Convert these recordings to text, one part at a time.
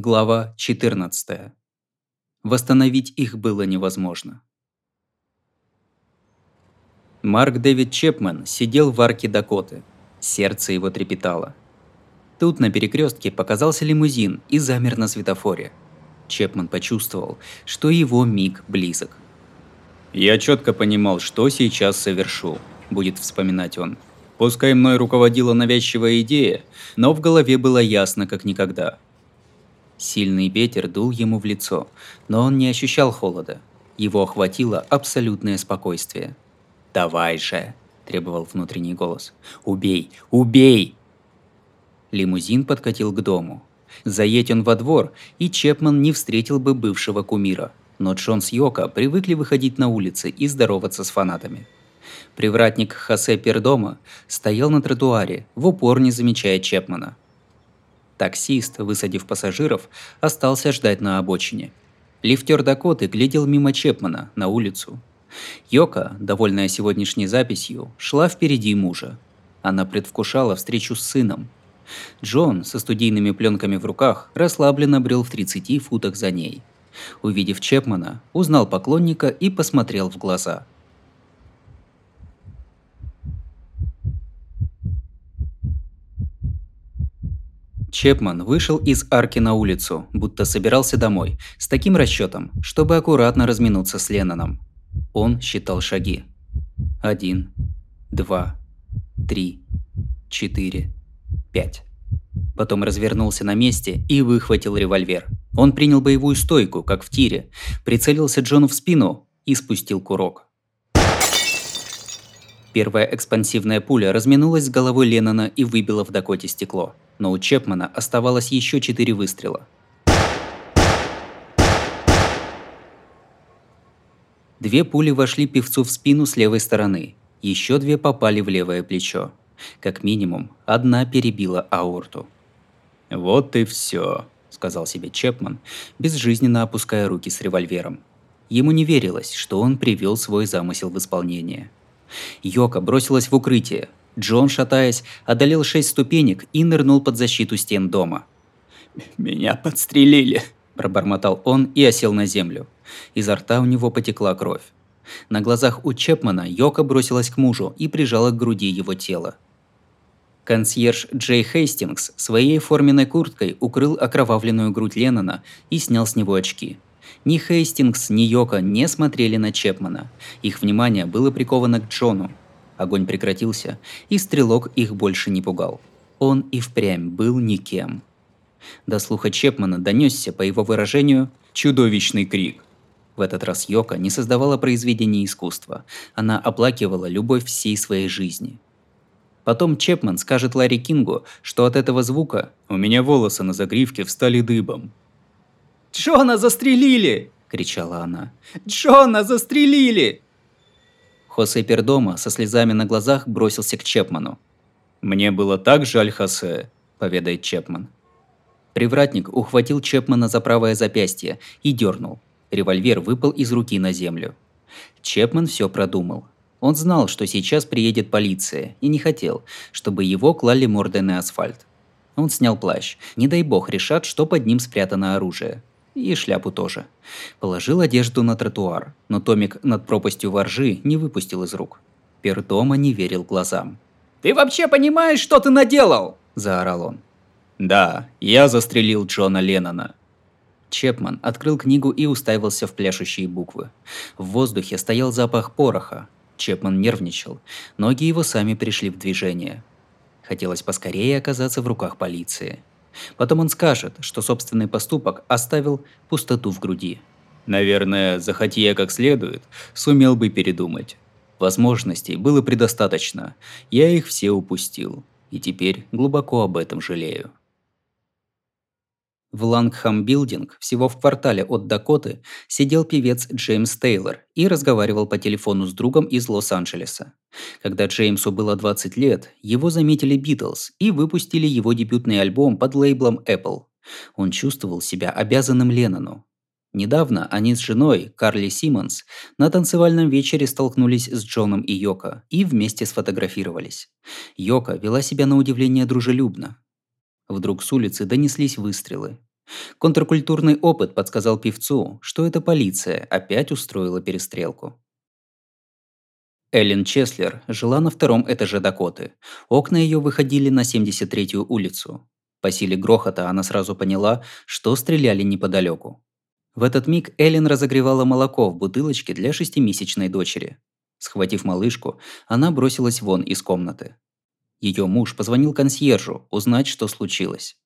Глава 14. Восстановить их было невозможно. Марк Дэвид Чепмен сидел в арке Дакоты. Сердце его трепетало. Тут на перекрестке показался лимузин и замер на светофоре. Чепман почувствовал, что его миг близок. «Я четко понимал, что сейчас совершу», – будет вспоминать он. Пускай мной руководила навязчивая идея, но в голове было ясно как никогда. Сильный ветер дул ему в лицо, но он не ощущал холода. Его охватило абсолютное спокойствие. «Давай же!» – требовал внутренний голос. «Убей! Убей!» Лимузин подкатил к дому. Заедь он во двор, и Чепман не встретил бы бывшего кумира. Но Джон с Йока привыкли выходить на улицы и здороваться с фанатами. Привратник Хосе Пердома стоял на тротуаре, в упор не замечая Чепмана. Таксист, высадив пассажиров, остался ждать на обочине. Лифтер Дакоты глядел мимо Чепмана на улицу. Йока, довольная сегодняшней записью, шла впереди мужа. Она предвкушала встречу с сыном. Джон со студийными пленками в руках расслабленно брел в 30 футах за ней. Увидев Чепмана, узнал поклонника и посмотрел в глаза – Чепман вышел из арки на улицу, будто собирался домой, с таким расчетом, чтобы аккуратно разминуться с Ленноном. Он считал шаги. Один, два, три, четыре, пять. Потом развернулся на месте и выхватил револьвер. Он принял боевую стойку, как в тире, прицелился Джону в спину и спустил курок. Первая экспансивная пуля разминулась с головой Леннона и выбила в Дакоте стекло но у Чепмана оставалось еще четыре выстрела. Две пули вошли певцу в спину с левой стороны, еще две попали в левое плечо. Как минимум, одна перебила аорту. «Вот и все», — сказал себе Чепман, безжизненно опуская руки с револьвером. Ему не верилось, что он привел свой замысел в исполнение. Йока бросилась в укрытие, Джон, шатаясь, одолел шесть ступенек и нырнул под защиту стен дома. «Меня подстрелили», – пробормотал он и осел на землю. Изо рта у него потекла кровь. На глазах у Чепмана Йока бросилась к мужу и прижала к груди его тело. Консьерж Джей Хейстингс своей форменной курткой укрыл окровавленную грудь Леннона и снял с него очки. Ни Хейстингс, ни Йока не смотрели на Чепмана. Их внимание было приковано к Джону, Огонь прекратился, и стрелок их больше не пугал. Он и впрямь был никем. До слуха Чепмана донесся, по его выражению, чудовищный крик. В этот раз Йока не создавала произведения искусства, она оплакивала любовь всей своей жизни. Потом Чепман скажет Ларри Кингу, что от этого звука «У меня волосы на загривке встали дыбом». «Джона застрелили!» – кричала она. «Джона застрелили!» Хосе Пердома со слезами на глазах бросился к Чепману. «Мне было так жаль Хосе», – поведает Чепман. Привратник ухватил Чепмана за правое запястье и дернул. Револьвер выпал из руки на землю. Чепман все продумал. Он знал, что сейчас приедет полиция, и не хотел, чтобы его клали мордой на асфальт. Он снял плащ. Не дай бог решат, что под ним спрятано оружие. И шляпу тоже. Положил одежду на тротуар, но Томик над пропастью воржи не выпустил из рук. Пердома не верил глазам. «Ты вообще понимаешь, что ты наделал?» – заорал он. «Да, я застрелил Джона Леннона». Чепман открыл книгу и уставился в пляшущие буквы. В воздухе стоял запах пороха. Чепман нервничал. Ноги его сами пришли в движение. Хотелось поскорее оказаться в руках полиции. Потом он скажет, что собственный поступок оставил пустоту в груди. Наверное, захоти я как следует, сумел бы передумать. Возможностей было предостаточно, я их все упустил, и теперь глубоко об этом жалею. В Лангхам Билдинг, всего в квартале от Дакоты, сидел певец Джеймс Тейлор и разговаривал по телефону с другом из Лос-Анджелеса. Когда Джеймсу было 20 лет, его заметили Битлз и выпустили его дебютный альбом под лейблом Apple. Он чувствовал себя обязанным Леннону. Недавно они с женой, Карли Симмонс, на танцевальном вечере столкнулись с Джоном и Йоко и вместе сфотографировались. Йоко вела себя на удивление дружелюбно. Вдруг с улицы донеслись выстрелы. Контркультурный опыт подсказал певцу, что эта полиция опять устроила перестрелку. Эллен Чеслер жила на втором этаже Дакоты. Окна ее выходили на 73-ю улицу. По силе грохота она сразу поняла, что стреляли неподалеку. В этот миг Эллен разогревала молоко в бутылочке для шестимесячной дочери. Схватив малышку, она бросилась вон из комнаты. Ее муж позвонил консьержу узнать, что случилось.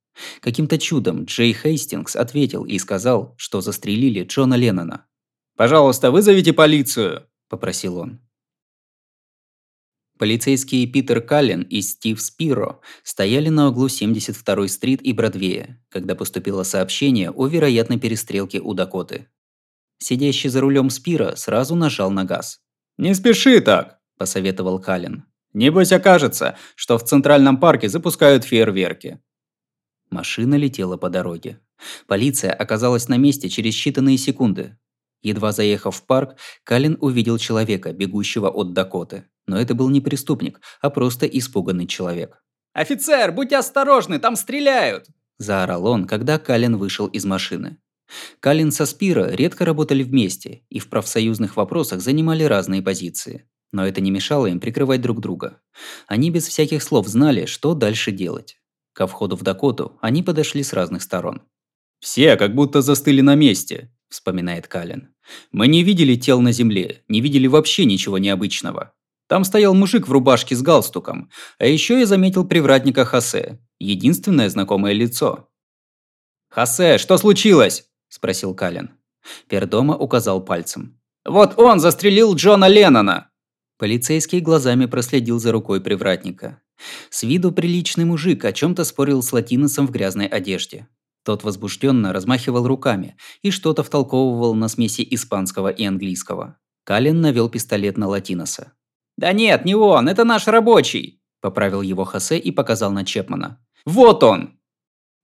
Каким-то чудом Джей Хейстингс ответил и сказал, что застрелили Джона Леннона. «Пожалуйста, вызовите полицию!» – попросил он. Полицейские Питер Каллен и Стив Спиро стояли на углу 72-й стрит и Бродвея, когда поступило сообщение о вероятной перестрелке у Дакоты. Сидящий за рулем Спиро сразу нажал на газ. «Не спеши так», – посоветовал Каллен. «Небось окажется, что в Центральном парке запускают фейерверки». Машина летела по дороге. Полиция оказалась на месте через считанные секунды. Едва заехав в парк, Каллен увидел человека, бегущего от Дакоты. Но это был не преступник, а просто испуганный человек. «Офицер, будьте осторожны, там стреляют!» Заорал он, когда Калин вышел из машины. Калин со Спира редко работали вместе и в профсоюзных вопросах занимали разные позиции. Но это не мешало им прикрывать друг друга. Они без всяких слов знали, что дальше делать. Ко входу в Дакоту они подошли с разных сторон. «Все как будто застыли на месте», – вспоминает Калин. «Мы не видели тел на земле, не видели вообще ничего необычного. Там стоял мужик в рубашке с галстуком, а еще я заметил привратника Хосе, единственное знакомое лицо. «Хосе, что случилось?» – спросил Калин. Пердома указал пальцем. «Вот он застрелил Джона Леннона!» Полицейский глазами проследил за рукой привратника. С виду приличный мужик о чем то спорил с латиносом в грязной одежде. Тот возбужденно размахивал руками и что-то втолковывал на смеси испанского и английского. Калин навел пистолет на латиноса. «Да нет, не он, это наш рабочий!» – поправил его Хосе и показал на Чепмана. «Вот он!»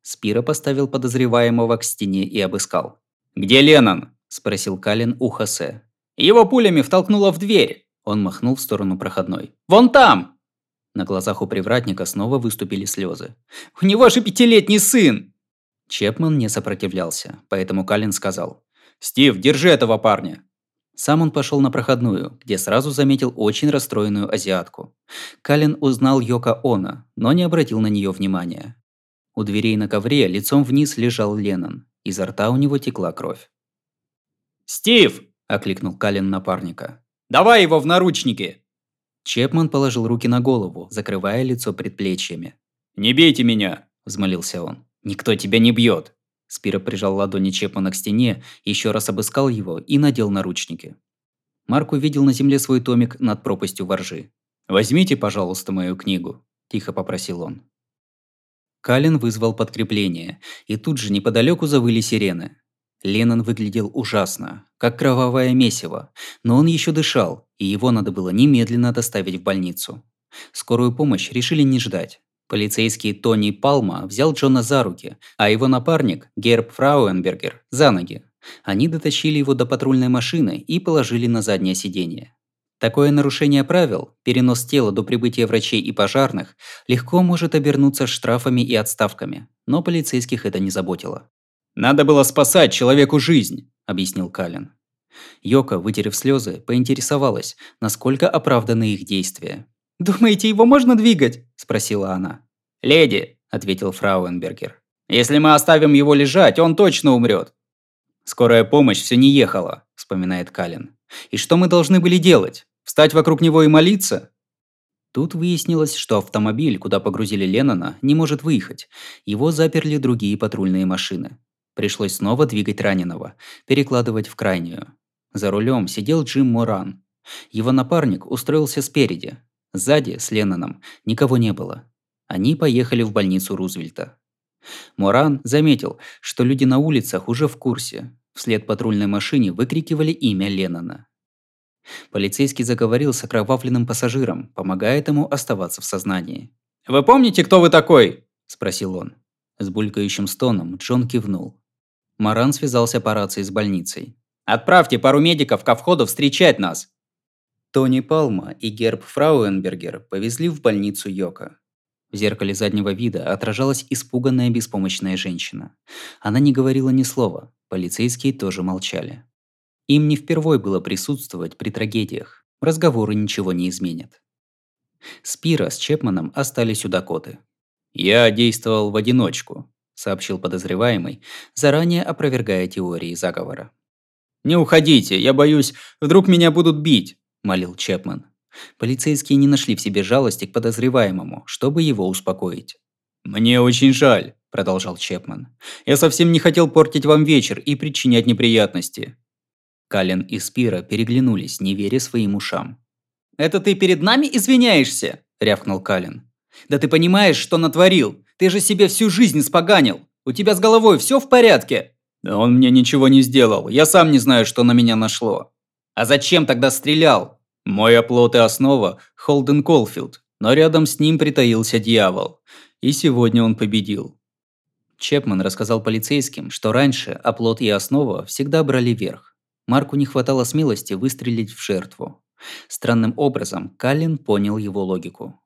Спира поставил подозреваемого к стене и обыскал. «Где Леннон?» – спросил Калин у Хосе. «Его пулями втолкнуло в дверь!» Он махнул в сторону проходной. «Вон там!» На глазах у привратника снова выступили слезы. «У него же пятилетний сын!» Чепман не сопротивлялся, поэтому Калин сказал. «Стив, держи этого парня!» Сам он пошел на проходную, где сразу заметил очень расстроенную азиатку. Калин узнал Йока Она, но не обратил на нее внимания. У дверей на ковре лицом вниз лежал Леннон. Изо рта у него текла кровь. «Стив!» – окликнул Калин напарника. «Давай его в наручники!» Чепман положил руки на голову, закрывая лицо предплечьями. «Не бейте меня!» – взмолился он. «Никто тебя не бьет!» Спира прижал ладони Чепмана к стене, еще раз обыскал его и надел наручники. Марк увидел на земле свой томик над пропастью воржи. «Возьмите, пожалуйста, мою книгу», – тихо попросил он. Калин вызвал подкрепление, и тут же неподалеку завыли сирены. Леннон выглядел ужасно, как кровавое месиво, но он еще дышал, и его надо было немедленно доставить в больницу. Скорую помощь решили не ждать. Полицейский Тони Палма взял Джона за руки, а его напарник, Герб Фрауенбергер, за ноги. Они дотащили его до патрульной машины и положили на заднее сиденье. Такое нарушение правил, перенос тела до прибытия врачей и пожарных, легко может обернуться штрафами и отставками, но полицейских это не заботило. «Надо было спасать человеку жизнь», – объяснил Калин. Йока, вытерев слезы, поинтересовалась, насколько оправданы их действия. «Думаете, его можно двигать?» – спросила она. «Леди», – ответил Фрауенбергер. «Если мы оставим его лежать, он точно умрет». «Скорая помощь все не ехала», – вспоминает Калин. «И что мы должны были делать? Встать вокруг него и молиться?» Тут выяснилось, что автомобиль, куда погрузили Леннона, не может выехать. Его заперли другие патрульные машины. Пришлось снова двигать раненого, перекладывать в крайнюю. За рулем сидел Джим Моран. Его напарник устроился спереди, Сзади, с Ленноном, никого не было. Они поехали в больницу Рузвельта. Моран заметил, что люди на улицах уже в курсе. Вслед патрульной машине выкрикивали имя Леннона. Полицейский заговорил с окровавленным пассажиром, помогая ему оставаться в сознании. «Вы помните, кто вы такой?» – спросил он. С булькающим стоном Джон кивнул. Маран связался по рации с больницей. «Отправьте пару медиков ко входу встречать нас!» Тони Палма и Герб Фрауенбергер повезли в больницу Йока. В зеркале заднего вида отражалась испуганная беспомощная женщина. Она не говорила ни слова, полицейские тоже молчали. Им не впервой было присутствовать при трагедиях, разговоры ничего не изменят. Спира с Чепманом остались у Дакоты. «Я действовал в одиночку», – сообщил подозреваемый, заранее опровергая теории заговора. «Не уходите, я боюсь, вдруг меня будут бить», – молил Чепман. Полицейские не нашли в себе жалости к подозреваемому, чтобы его успокоить. «Мне очень жаль», – продолжал Чепман. «Я совсем не хотел портить вам вечер и причинять неприятности». Каллен и Спира переглянулись, не веря своим ушам. «Это ты перед нами извиняешься?» – рявкнул Каллен. «Да ты понимаешь, что натворил? Ты же себе всю жизнь споганил. У тебя с головой все в порядке?» «Да он мне ничего не сделал. Я сам не знаю, что на меня нашло». «А зачем тогда стрелял?» «Мой оплот и основа – Холден Колфилд, но рядом с ним притаился дьявол. И сегодня он победил». Чепман рассказал полицейским, что раньше оплот и основа всегда брали верх. Марку не хватало смелости выстрелить в жертву. Странным образом Каллен понял его логику.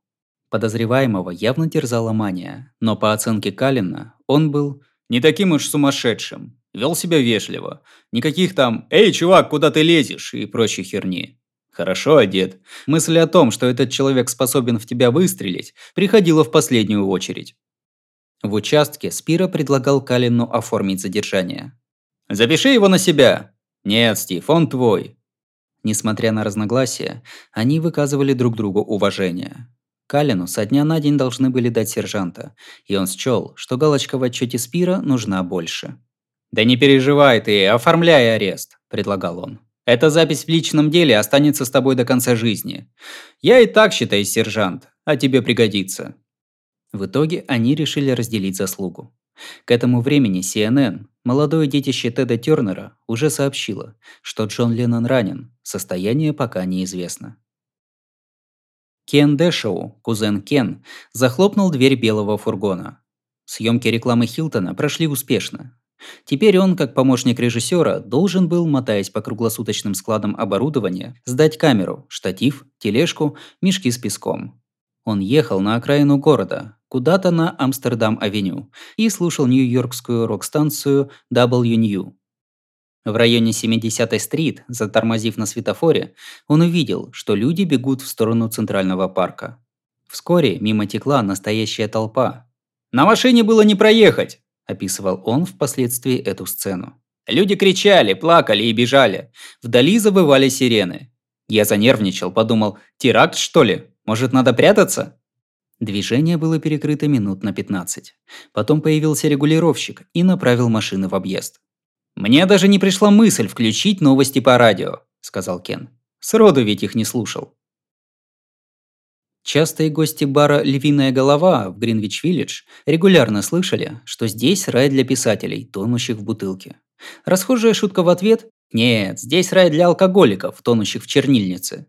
Подозреваемого явно терзала мания, но по оценке Каллина он был не таким уж сумасшедшим. Вел себя вежливо. Никаких там «Эй, чувак, куда ты лезешь?» и прочей херни. Хорошо одет. Мысль о том, что этот человек способен в тебя выстрелить, приходила в последнюю очередь. В участке Спира предлагал Калину оформить задержание. «Запиши его на себя!» «Нет, Стив, он твой!» Несмотря на разногласия, они выказывали друг другу уважение. Калину со дня на день должны были дать сержанта, и он счел, что галочка в отчете Спира нужна больше. «Да не переживай ты, оформляй арест», – предлагал он. «Эта запись в личном деле останется с тобой до конца жизни. Я и так считаю сержант, а тебе пригодится». В итоге они решили разделить заслугу. К этому времени CNN, молодое детище Теда Тернера, уже сообщило, что Джон Леннон ранен, состояние пока неизвестно. Кен Дэшоу, кузен Кен, захлопнул дверь белого фургона. Съемки рекламы Хилтона прошли успешно. Теперь он, как помощник режиссера, должен был, мотаясь по круглосуточным складам оборудования, сдать камеру, штатив, тележку, мешки с песком. Он ехал на окраину города, куда-то на Амстердам-авеню, и слушал нью-йоркскую рок-станцию W-New. В районе 70-й стрит, затормозив на светофоре, он увидел, что люди бегут в сторону Центрального парка. Вскоре мимо текла настоящая толпа. «На машине было не проехать!» – описывал он впоследствии эту сцену. Люди кричали, плакали и бежали. Вдали забывали сирены. Я занервничал, подумал, теракт что ли? Может, надо прятаться? Движение было перекрыто минут на 15. Потом появился регулировщик и направил машины в объезд. «Мне даже не пришла мысль включить новости по радио», – сказал Кен. «Сроду ведь их не слушал». Частые гости бара «Львиная голова» в Гринвич-Виллидж регулярно слышали, что здесь рай для писателей, тонущих в бутылке. Расхожая шутка в ответ – нет, здесь рай для алкоголиков, тонущих в чернильнице.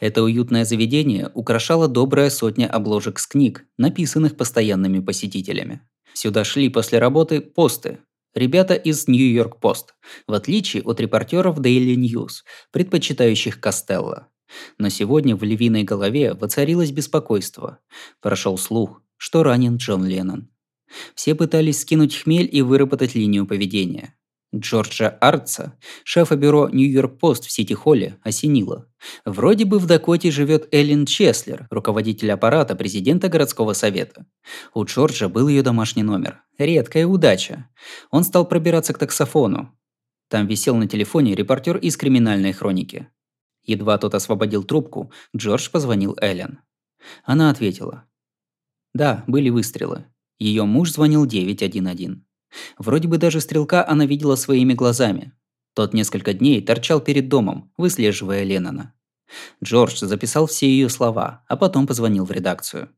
Это уютное заведение украшало добрая сотня обложек с книг, написанных постоянными посетителями. Сюда шли после работы посты, Ребята из Нью-Йорк Пост, в отличие от репортеров Daily News, предпочитающих Костелло. Но сегодня в львиной голове воцарилось беспокойство. Прошел слух, что ранен Джон Леннон. Все пытались скинуть хмель и выработать линию поведения. Джорджа Артса, шефа бюро Нью-Йорк-Пост в Сити-Холле, осенило. Вроде бы в Дакоте живет Эллен Чеслер, руководитель аппарата президента городского совета. У Джорджа был ее домашний номер. Редкая удача. Он стал пробираться к таксофону. Там висел на телефоне репортер из криминальной хроники. Едва тот освободил трубку, Джордж позвонил Эллен. Она ответила. Да, были выстрелы. Ее муж звонил 911. Вроде бы даже стрелка она видела своими глазами. Тот несколько дней торчал перед домом, выслеживая Леннона. Джордж записал все ее слова, а потом позвонил в редакцию.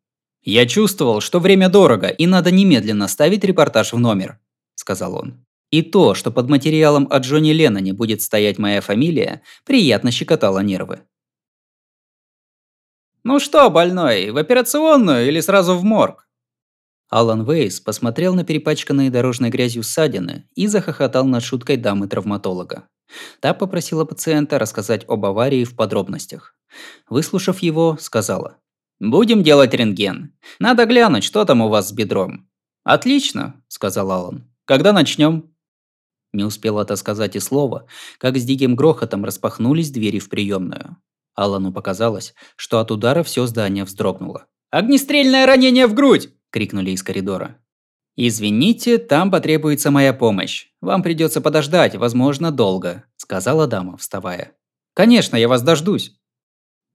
«Я чувствовал, что время дорого, и надо немедленно ставить репортаж в номер», – сказал он. И то, что под материалом о Джонни Ленноне будет стоять моя фамилия, приятно щекотало нервы. «Ну что, больной, в операционную или сразу в морг?» Алан Вейс посмотрел на перепачканные дорожной грязью ссадины и захохотал над шуткой дамы-травматолога. Та попросила пациента рассказать об аварии в подробностях. Выслушав его, сказала. Будем делать рентген. Надо глянуть, что там у вас с бедром. Отлично, сказал Алан. Когда начнем? Не успел это сказать и слова, как с диким грохотом распахнулись двери в приемную. Алану показалось, что от удара все здание вздрогнуло. «Огнестрельное ранение в грудь!» – крикнули из коридора. «Извините, там потребуется моя помощь. Вам придется подождать, возможно, долго», – сказала дама, вставая. «Конечно, я вас дождусь».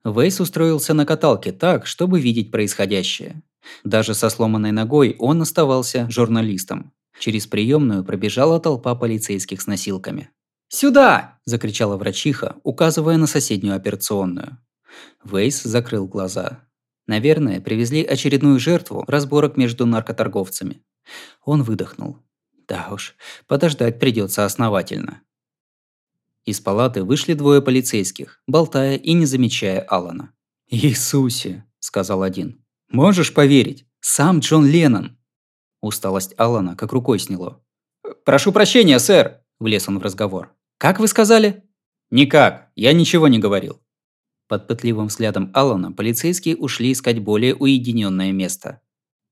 Вейс устроился на каталке так, чтобы видеть происходящее. Даже со сломанной ногой он оставался журналистом. Через приемную пробежала толпа полицейских с носилками. «Сюда!» – закричала врачиха, указывая на соседнюю операционную. Вейс закрыл глаза. Наверное, привезли очередную жертву разборок между наркоторговцами. Он выдохнул. Да уж, подождать придется основательно. Из палаты вышли двое полицейских, болтая и не замечая Алана. «Иисусе!» – сказал один. «Можешь поверить? Сам Джон Леннон!» Усталость Алана как рукой сняло. «Прошу прощения, сэр!» – влез он в разговор. «Как вы сказали?» «Никак. Я ничего не говорил». Под пытливым взглядом Алана полицейские ушли искать более уединенное место.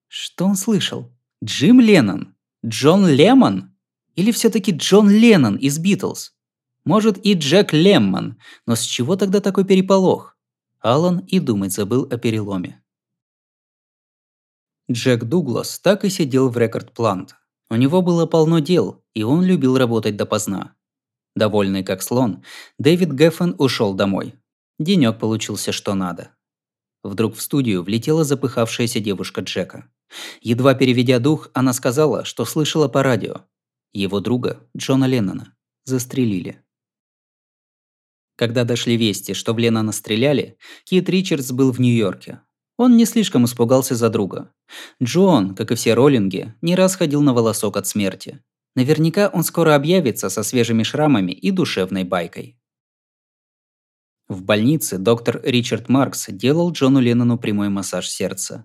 Что он слышал? Джим Леннон? Джон Лемон? Или все-таки Джон Леннон из Битлз? Может и Джек Леммон, но с чего тогда такой переполох? Алан и думать забыл о переломе. Джек Дуглас так и сидел в рекорд-плант. У него было полно дел, и он любил работать допоздна. Довольный как слон, Дэвид Геффен ушел домой. Денек получился что надо. Вдруг в студию влетела запыхавшаяся девушка Джека. Едва переведя дух, она сказала, что слышала по радио. Его друга, Джона Леннона, застрелили. Когда дошли вести, что в Леннона стреляли, Кит Ричардс был в Нью-Йорке. Он не слишком испугался за друга. Джон, как и все роллинги, не раз ходил на волосок от смерти. Наверняка он скоро объявится со свежими шрамами и душевной байкой. В больнице доктор Ричард Маркс делал Джону Леннону прямой массаж сердца.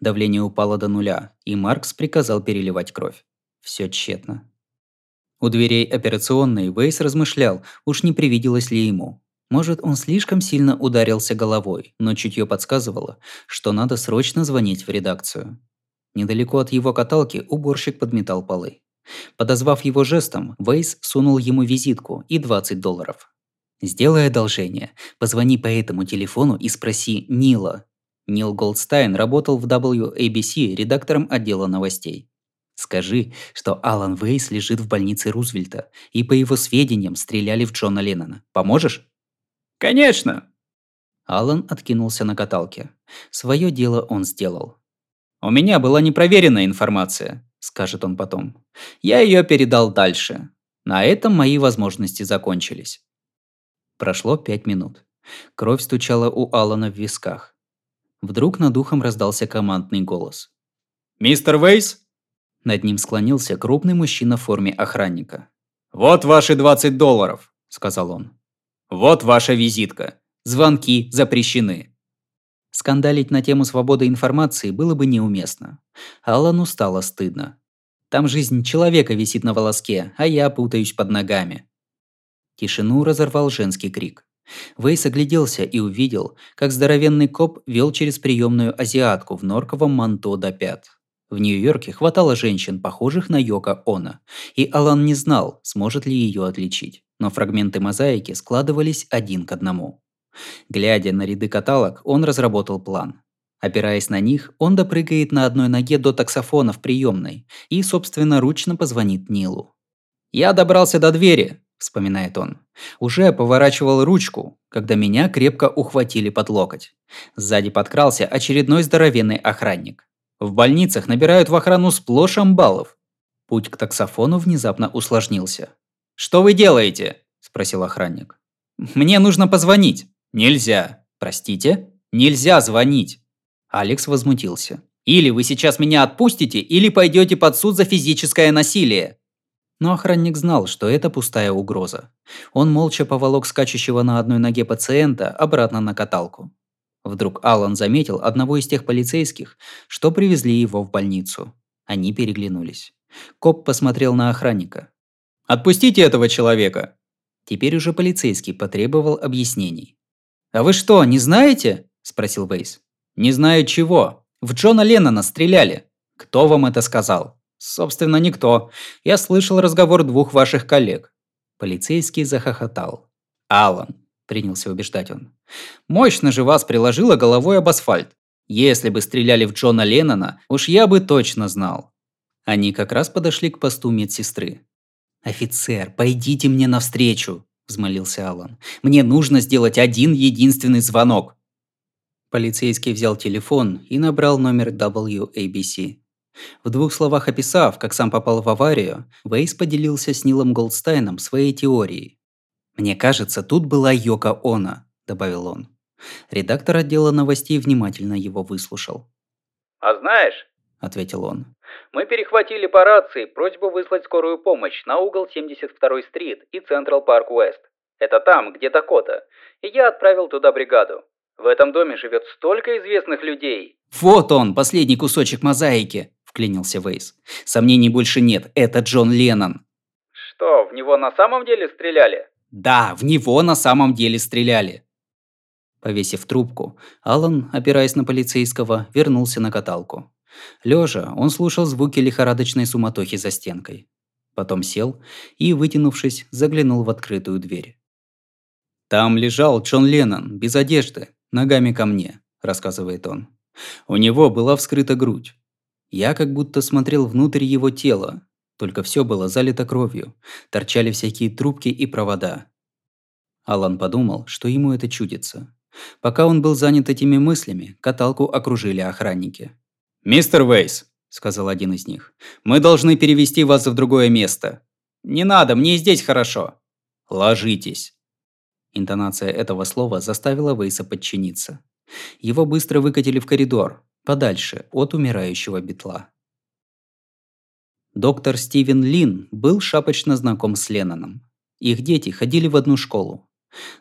Давление упало до нуля, и Маркс приказал переливать кровь. Все тщетно. У дверей операционной Вейс размышлял, уж не привиделось ли ему. Может, он слишком сильно ударился головой, но чутье подсказывало, что надо срочно звонить в редакцию. Недалеко от его каталки уборщик подметал полы. Подозвав его жестом, Вейс сунул ему визитку и 20 долларов. «Сделай одолжение. Позвони по этому телефону и спроси Нила». Нил Голдстайн работал в WABC редактором отдела новостей. Скажи, что Алан Вейс лежит в больнице Рузвельта, и по его сведениям стреляли в Джона Леннона. Поможешь? Конечно! Алан откинулся на каталке. Свое дело он сделал. У меня была непроверенная информация скажет он потом. Я ее передал дальше. На этом мои возможности закончились. Прошло пять минут. Кровь стучала у Алана в висках. Вдруг над ухом раздался командный голос. «Мистер Вейс?» Над ним склонился крупный мужчина в форме охранника. «Вот ваши 20 долларов», – сказал он. «Вот ваша визитка. Звонки запрещены. Скандалить на тему свободы информации было бы неуместно. Аллану стало стыдно. Там жизнь человека висит на волоске, а я путаюсь под ногами. Тишину разорвал женский крик. Вейс огляделся и увидел, как здоровенный коп вел через приемную азиатку в норковом манто до пят. В Нью-Йорке хватало женщин, похожих на Йока Она, и Алан не знал, сможет ли ее отличить. Но фрагменты мозаики складывались один к одному. Глядя на ряды каталог, он разработал план. Опираясь на них, он допрыгает на одной ноге до таксофона в приемной и, собственно, ручно позвонит Нилу. «Я добрался до двери», – вспоминает он. «Уже поворачивал ручку, когда меня крепко ухватили под локоть. Сзади подкрался очередной здоровенный охранник. В больницах набирают в охрану сплошь амбалов. Путь к таксофону внезапно усложнился. «Что вы делаете?» – спросил охранник. «Мне нужно позвонить». «Нельзя». «Простите?» «Нельзя звонить». Алекс возмутился. «Или вы сейчас меня отпустите, или пойдете под суд за физическое насилие». Но охранник знал, что это пустая угроза. Он молча поволок скачущего на одной ноге пациента обратно на каталку. Вдруг Алан заметил одного из тех полицейских, что привезли его в больницу. Они переглянулись. Коп посмотрел на охранника. «Отпустите этого человека!» Теперь уже полицейский потребовал объяснений. «А вы что, не знаете?» – спросил Вейс. Не знаю чего. В Джона Леннона стреляли. Кто вам это сказал? Собственно, никто. Я слышал разговор двух ваших коллег. Полицейский захохотал. Алан, принялся убеждать он. Мощно же вас приложило головой об асфальт. Если бы стреляли в Джона Леннона, уж я бы точно знал. Они как раз подошли к посту медсестры. «Офицер, пойдите мне навстречу!» – взмолился Алан. «Мне нужно сделать один единственный звонок!» Полицейский взял телефон и набрал номер WABC. В двух словах описав, как сам попал в аварию, Вейс поделился с Нилом Голдстайном своей теорией. «Мне кажется, тут была Йоко Оно», – добавил он. Редактор отдела новостей внимательно его выслушал. «А знаешь», – ответил он, – «мы перехватили по рации просьбу выслать скорую помощь на угол 72-й стрит и Централ Парк Уэст. Это там, где Дакота. И я отправил туда бригаду. В этом доме живет столько известных людей». «Вот он, последний кусочек мозаики», – вклинился Вейс. «Сомнений больше нет, это Джон Леннон». «Что, в него на самом деле стреляли?» «Да, в него на самом деле стреляли». Повесив трубку, Алан, опираясь на полицейского, вернулся на каталку. Лежа, он слушал звуки лихорадочной суматохи за стенкой. Потом сел и, вытянувшись, заглянул в открытую дверь. «Там лежал Джон Леннон, без одежды, ногами ко мне», – рассказывает он. «У него была вскрыта грудь. Я как будто смотрел внутрь его тела, только все было залито кровью, торчали всякие трубки и провода». Алан подумал, что ему это чудится. Пока он был занят этими мыслями, каталку окружили охранники. «Мистер Вейс», – сказал один из них, – «мы должны перевести вас в другое место». «Не надо, мне здесь хорошо». «Ложитесь». Интонация этого слова заставила Вейса подчиниться. Его быстро выкатили в коридор, подальше от умирающего бетла. Доктор Стивен Лин был шапочно знаком с Ленноном. Их дети ходили в одну школу.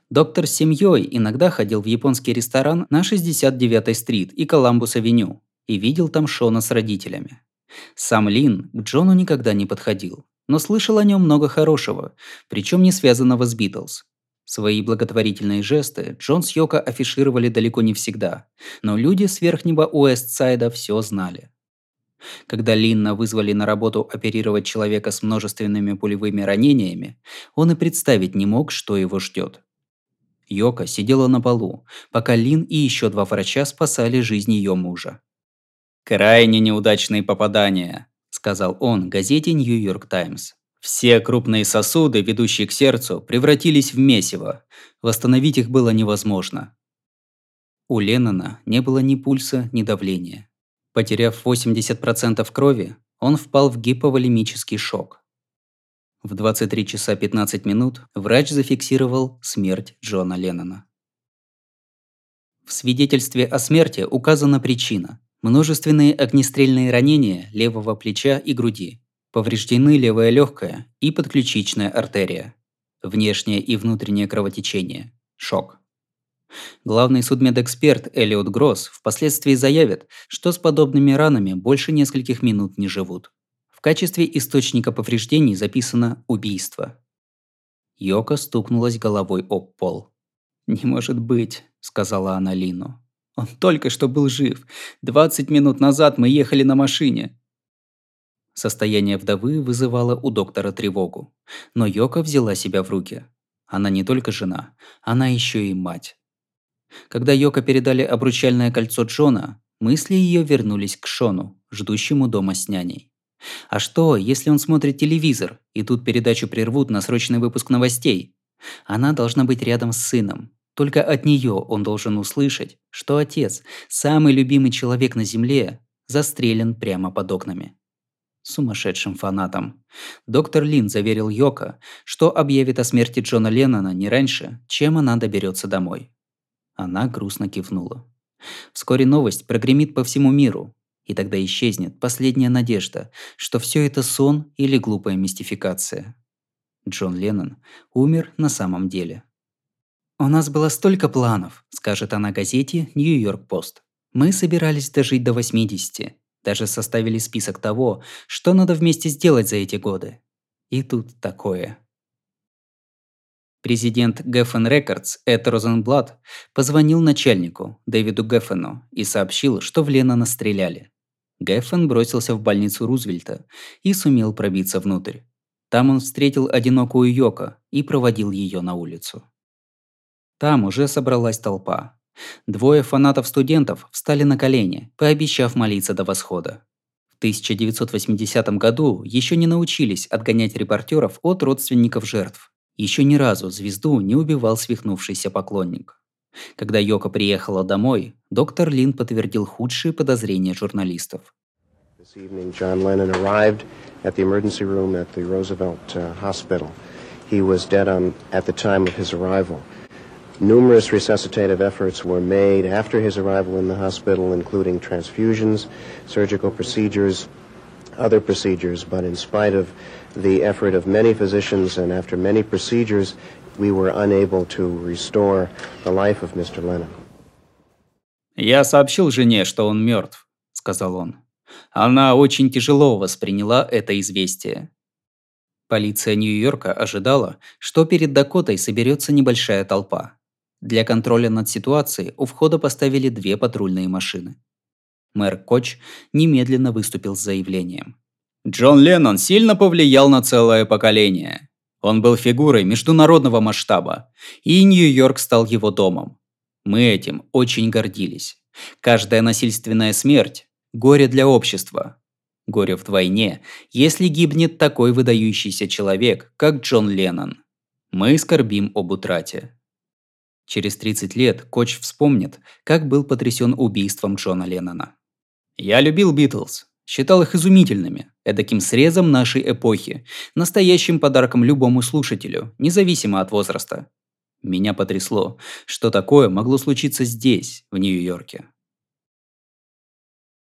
Доктор с семьей иногда ходил в японский ресторан на 69-й стрит и Коламбус-авеню и видел там Шона с родителями. Сам Лин к Джону никогда не подходил, но слышал о нем много хорошего, причем не связанного с Битлз. Свои благотворительные жесты Джон с Йоко афишировали далеко не всегда, но люди с верхнего Уэстсайда все знали. Когда Линна вызвали на работу оперировать человека с множественными пулевыми ранениями, он и представить не мог, что его ждет. Йока сидела на полу, пока Лин и еще два врача спасали жизнь ее мужа. «Крайне неудачные попадания», – сказал он газете «Нью-Йорк Таймс». Все крупные сосуды, ведущие к сердцу, превратились в месиво. Восстановить их было невозможно. У Леннона не было ни пульса, ни давления. Потеряв 80% крови, он впал в гиповолемический шок. В 23 часа 15 минут врач зафиксировал смерть Джона Леннона. В свидетельстве о смерти указана причина – множественные огнестрельные ранения левого плеча и груди, повреждены левая легкая и подключичная артерия, внешнее и внутреннее кровотечение, шок. Главный судмедэксперт Элиот Гросс впоследствии заявит, что с подобными ранами больше нескольких минут не живут. В качестве источника повреждений записано «убийство». Йока стукнулась головой об пол. «Не может быть», — сказала она Лину. «Он только что был жив. 20 минут назад мы ехали на машине». Состояние вдовы вызывало у доктора тревогу. Но Йока взяла себя в руки. Она не только жена, она еще и мать. Когда Йока передали обручальное кольцо Джона, мысли ее вернулись к Шону, ждущему дома с няней. А что, если он смотрит телевизор, и тут передачу прервут на срочный выпуск новостей? Она должна быть рядом с сыном. Только от нее он должен услышать, что отец, самый любимый человек на земле, застрелен прямо под окнами. Сумасшедшим фанатом. Доктор Лин заверил Йока, что объявит о смерти Джона Леннона не раньше, чем она доберется домой. Она грустно кивнула. Вскоре новость прогремит по всему миру, и тогда исчезнет последняя надежда, что все это сон или глупая мистификация. Джон Леннон умер на самом деле. «У нас было столько планов», – скажет она газете «Нью-Йорк Пост». «Мы собирались дожить до 80, даже составили список того, что надо вместе сделать за эти годы. И тут такое. Президент Geffen Records Эд Розенблат позвонил начальнику, Дэвиду Геффену, и сообщил, что в Леннона стреляли. Геффен бросился в больницу Рузвельта и сумел пробиться внутрь. Там он встретил одинокую Йоко и проводил ее на улицу. Там уже собралась толпа. Двое фанатов-студентов встали на колени, пообещав молиться до восхода. В 1980 году еще не научились отгонять репортеров от родственников жертв. Еще ни разу звезду не убивал свихнувшийся поклонник. Когда Йока приехала домой, доктор Лин подтвердил худшие подозрения журналистов. Uh. He was dead on, at the time of his arrival. Numerous resuscitative efforts were made after his arrival in the hospital, including transfusions, surgical procedures, other procedures, but in spite of the effort of many physicians and after many procedures, we were unable to restore the life of Mr. Lennon. «Я сообщил жене, что он мертв», — сказал он. Она очень тяжело восприняла это известие. Полиция Нью-Йорка ожидала, что перед Дакотой соберется небольшая толпа. Для контроля над ситуацией у входа поставили две патрульные машины. Мэр Коч немедленно выступил с заявлением. Джон Леннон сильно повлиял на целое поколение. Он был фигурой международного масштаба, и Нью-Йорк стал его домом. Мы этим очень гордились. Каждая насильственная смерть – горе для общества. Горе вдвойне, если гибнет такой выдающийся человек, как Джон Леннон. Мы скорбим об утрате. Через 30 лет Коч вспомнит, как был потрясен убийством Джона Леннона. «Я любил Битлз, считал их изумительными, эдаким срезом нашей эпохи, настоящим подарком любому слушателю, независимо от возраста. Меня потрясло, что такое могло случиться здесь, в Нью-Йорке.